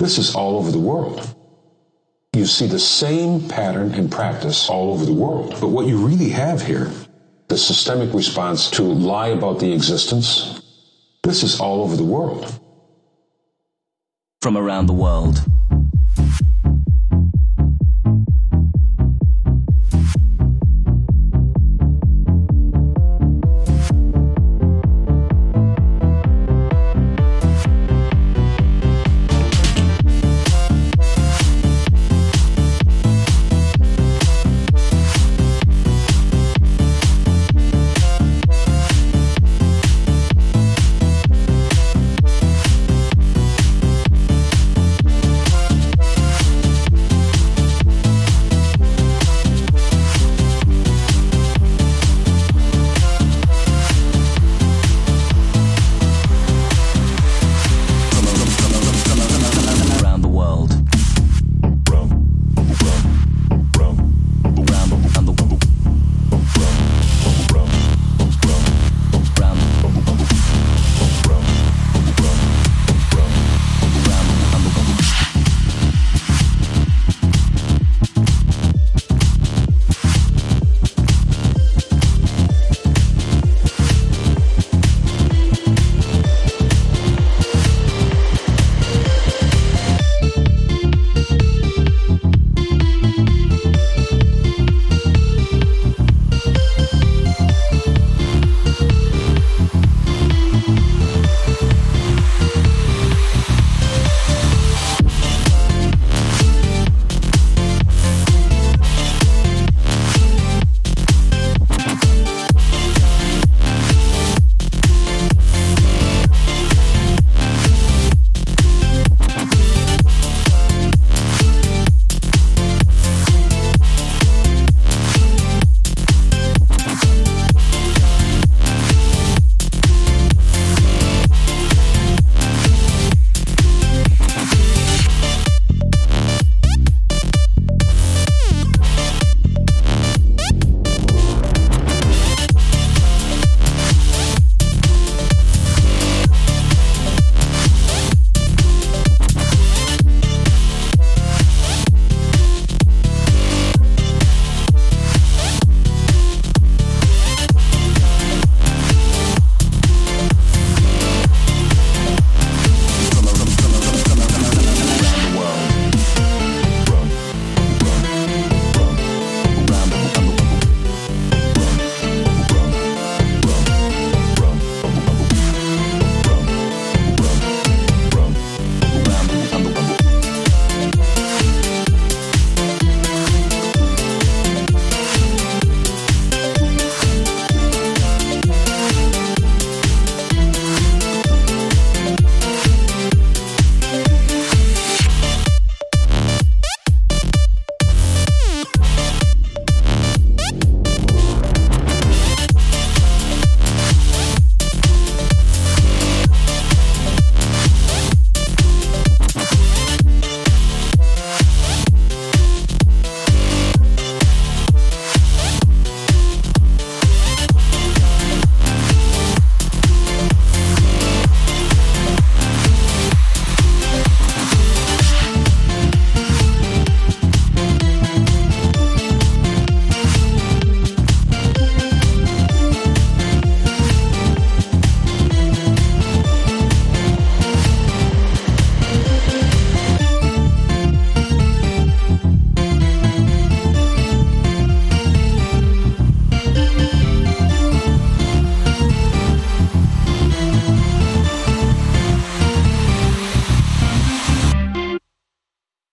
This is all over the world. You see the same pattern and practice all over the world. But what you really have here, the systemic response to lie about the existence, this is all over the world. From around the world.